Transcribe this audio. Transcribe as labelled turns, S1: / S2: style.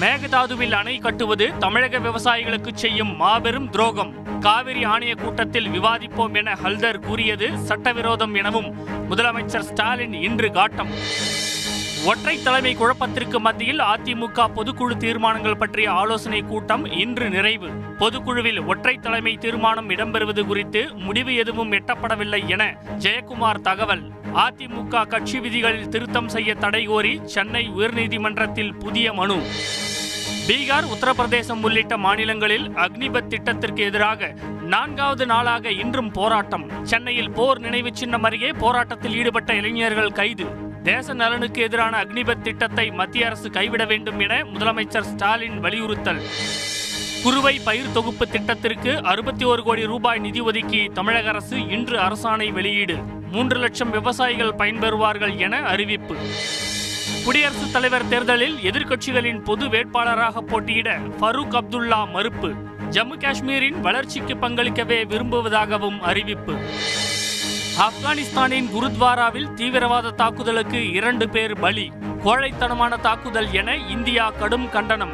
S1: மேகதாதுவில் அணை கட்டுவது தமிழக விவசாயிகளுக்கு செய்யும் மாபெரும் துரோகம். காவிரி ஆணைய கூட்டத்தில் விவாதிப்போம் என ஹல்தர் கூறியது சட்டவிரோதம் எனவும் முதலமைச்சர் ஸ்டாலின் இன்று காட்டம். ஒற்றை தலைமை குழப்பத்திற்கு மத்தியில் அதிமுக பொதுக்குழு தீர்மானங்கள் பற்றிய ஆலோசனை கூட்டம் இன்று நிறைவு. பொதுக்குழுவில் ஒற்றை தலைமை தீர்மானம் இடம்பெறுவது குறித்து முடிவு எதுவும் எட்டப்படவில்லை என ஜெயக்குமார் தகவல். அதிமுக கட்சி விதிகளில் திருத்தம் செய்ய தடை கோரி சென்னை உயர்நீதிமன்றத்தில் புதிய மனு. பீகார் உத்தரப்பிரதேசம் உள்ளிட்ட மாநிலங்களில் அக்னிபத் திட்டத்திற்கு எதிராக நான்காவது நாளாக இன்றும் போராட்டம். சென்னையில் போர் நினைவு சின்னம் அருகே போராட்டத்தில் ஈடுபட்ட இளைஞர்கள் கைது. தேச நலனுக்கு எதிரான அக்னிபத் திட்டத்தை மத்திய அரசு கைவிட வேண்டும் என முதலமைச்சர் ஸ்டாலின் வலியுறுத்தல். குறுவை பயிர் தொகுப்பு திட்டத்திற்கு அறுபத்தி ஒரு கோடி ரூபாய் நிதி ஒதுக்கி தமிழக அரசு இன்று அரசாணை வெளியீடு. மூன்று லட்சம் விவசாயிகள் பயன்பெறுவார்கள் என அறிவிப்பு. குடியரசுத் தலைவர் தேர்தலில் எதிர்க்கட்சிகளின் பொது வேட்பாளராக போட்டியிட ஃபரூக் அப்துல்லா மறுப்பு. ஜம்மு காஷ்மீரின் வளர்ச்சிக்கு பங்களிக்கவே விரும்புவதாகவும் அறிவிப்பு. ஆப்கானிஸ்தானின் குருத்வாராவில் தீவிரவாத தாக்குதலுக்கு இரண்டு பேர் பலி. கோழைத்தனமான தாக்குதல் என இந்தியா கடும் கண்டனம்.